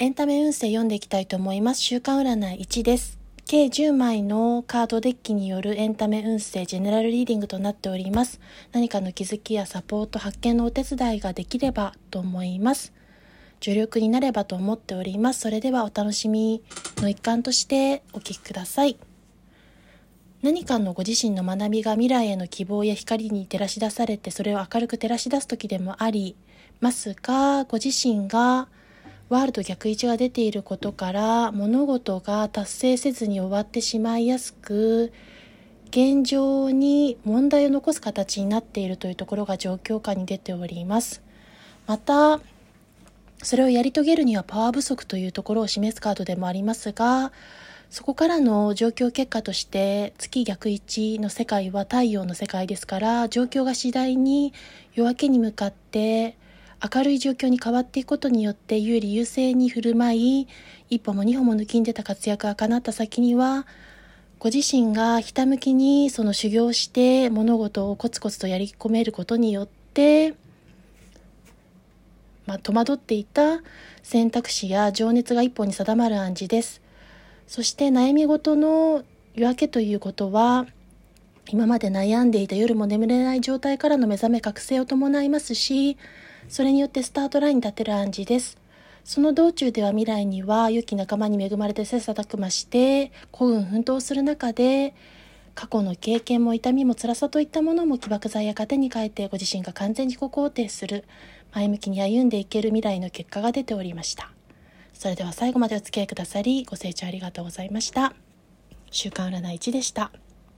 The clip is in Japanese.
エンタメ運勢読んでいきたいと思います。週間占い1です。計10枚のカードデッキによるエンタメ運勢ジェネラルリーディングとなっております。何かの気づきやサポート、発見のお手伝いができればと思います。助力になればと思っております。それではお楽しみの一環としてお聞きください。何かのご自身の学びが未来への希望や光に照らし出されてそれを明るく照らし出す時でもありますがご自身がワールド逆位置が出ていることから物事が達成せずに終わってしまいやすく現状に問題を残す形になっているというところが状況下に出ております。またそれをやり遂げるにはパワー不足というところを示すカードでもありますがそこからの状況結果として月逆位置の世界は太陽の世界ですから状況が次第に夜明けに向かって明るい状況に変わっていくことによって有利優勢に振る舞い一歩も二歩も抜きんでた活躍が叶った先にはご自身がひたむきにその修行して物事をコツコツとやり込めることによってまあ、戸惑っていた選択肢や情熱が一本に定まる暗示です。そして悩み事の夜明けということは今まで悩んでいた夜も眠れない状態からの目覚め覚醒を伴いますしそれによってスタートラインに立てる暗示ですその道中では未来には良き仲間に恵まれて切磋琢磨して孤軍奮闘する中で過去の経験も痛みも辛さといったものも起爆剤や糧に変えてご自身が完全自己肯定する前向きに歩んでいける未来の結果が出ておりましたそれでは最後までお付き合いくださり、ご清聴ありがとうございました。週刊占い1でした。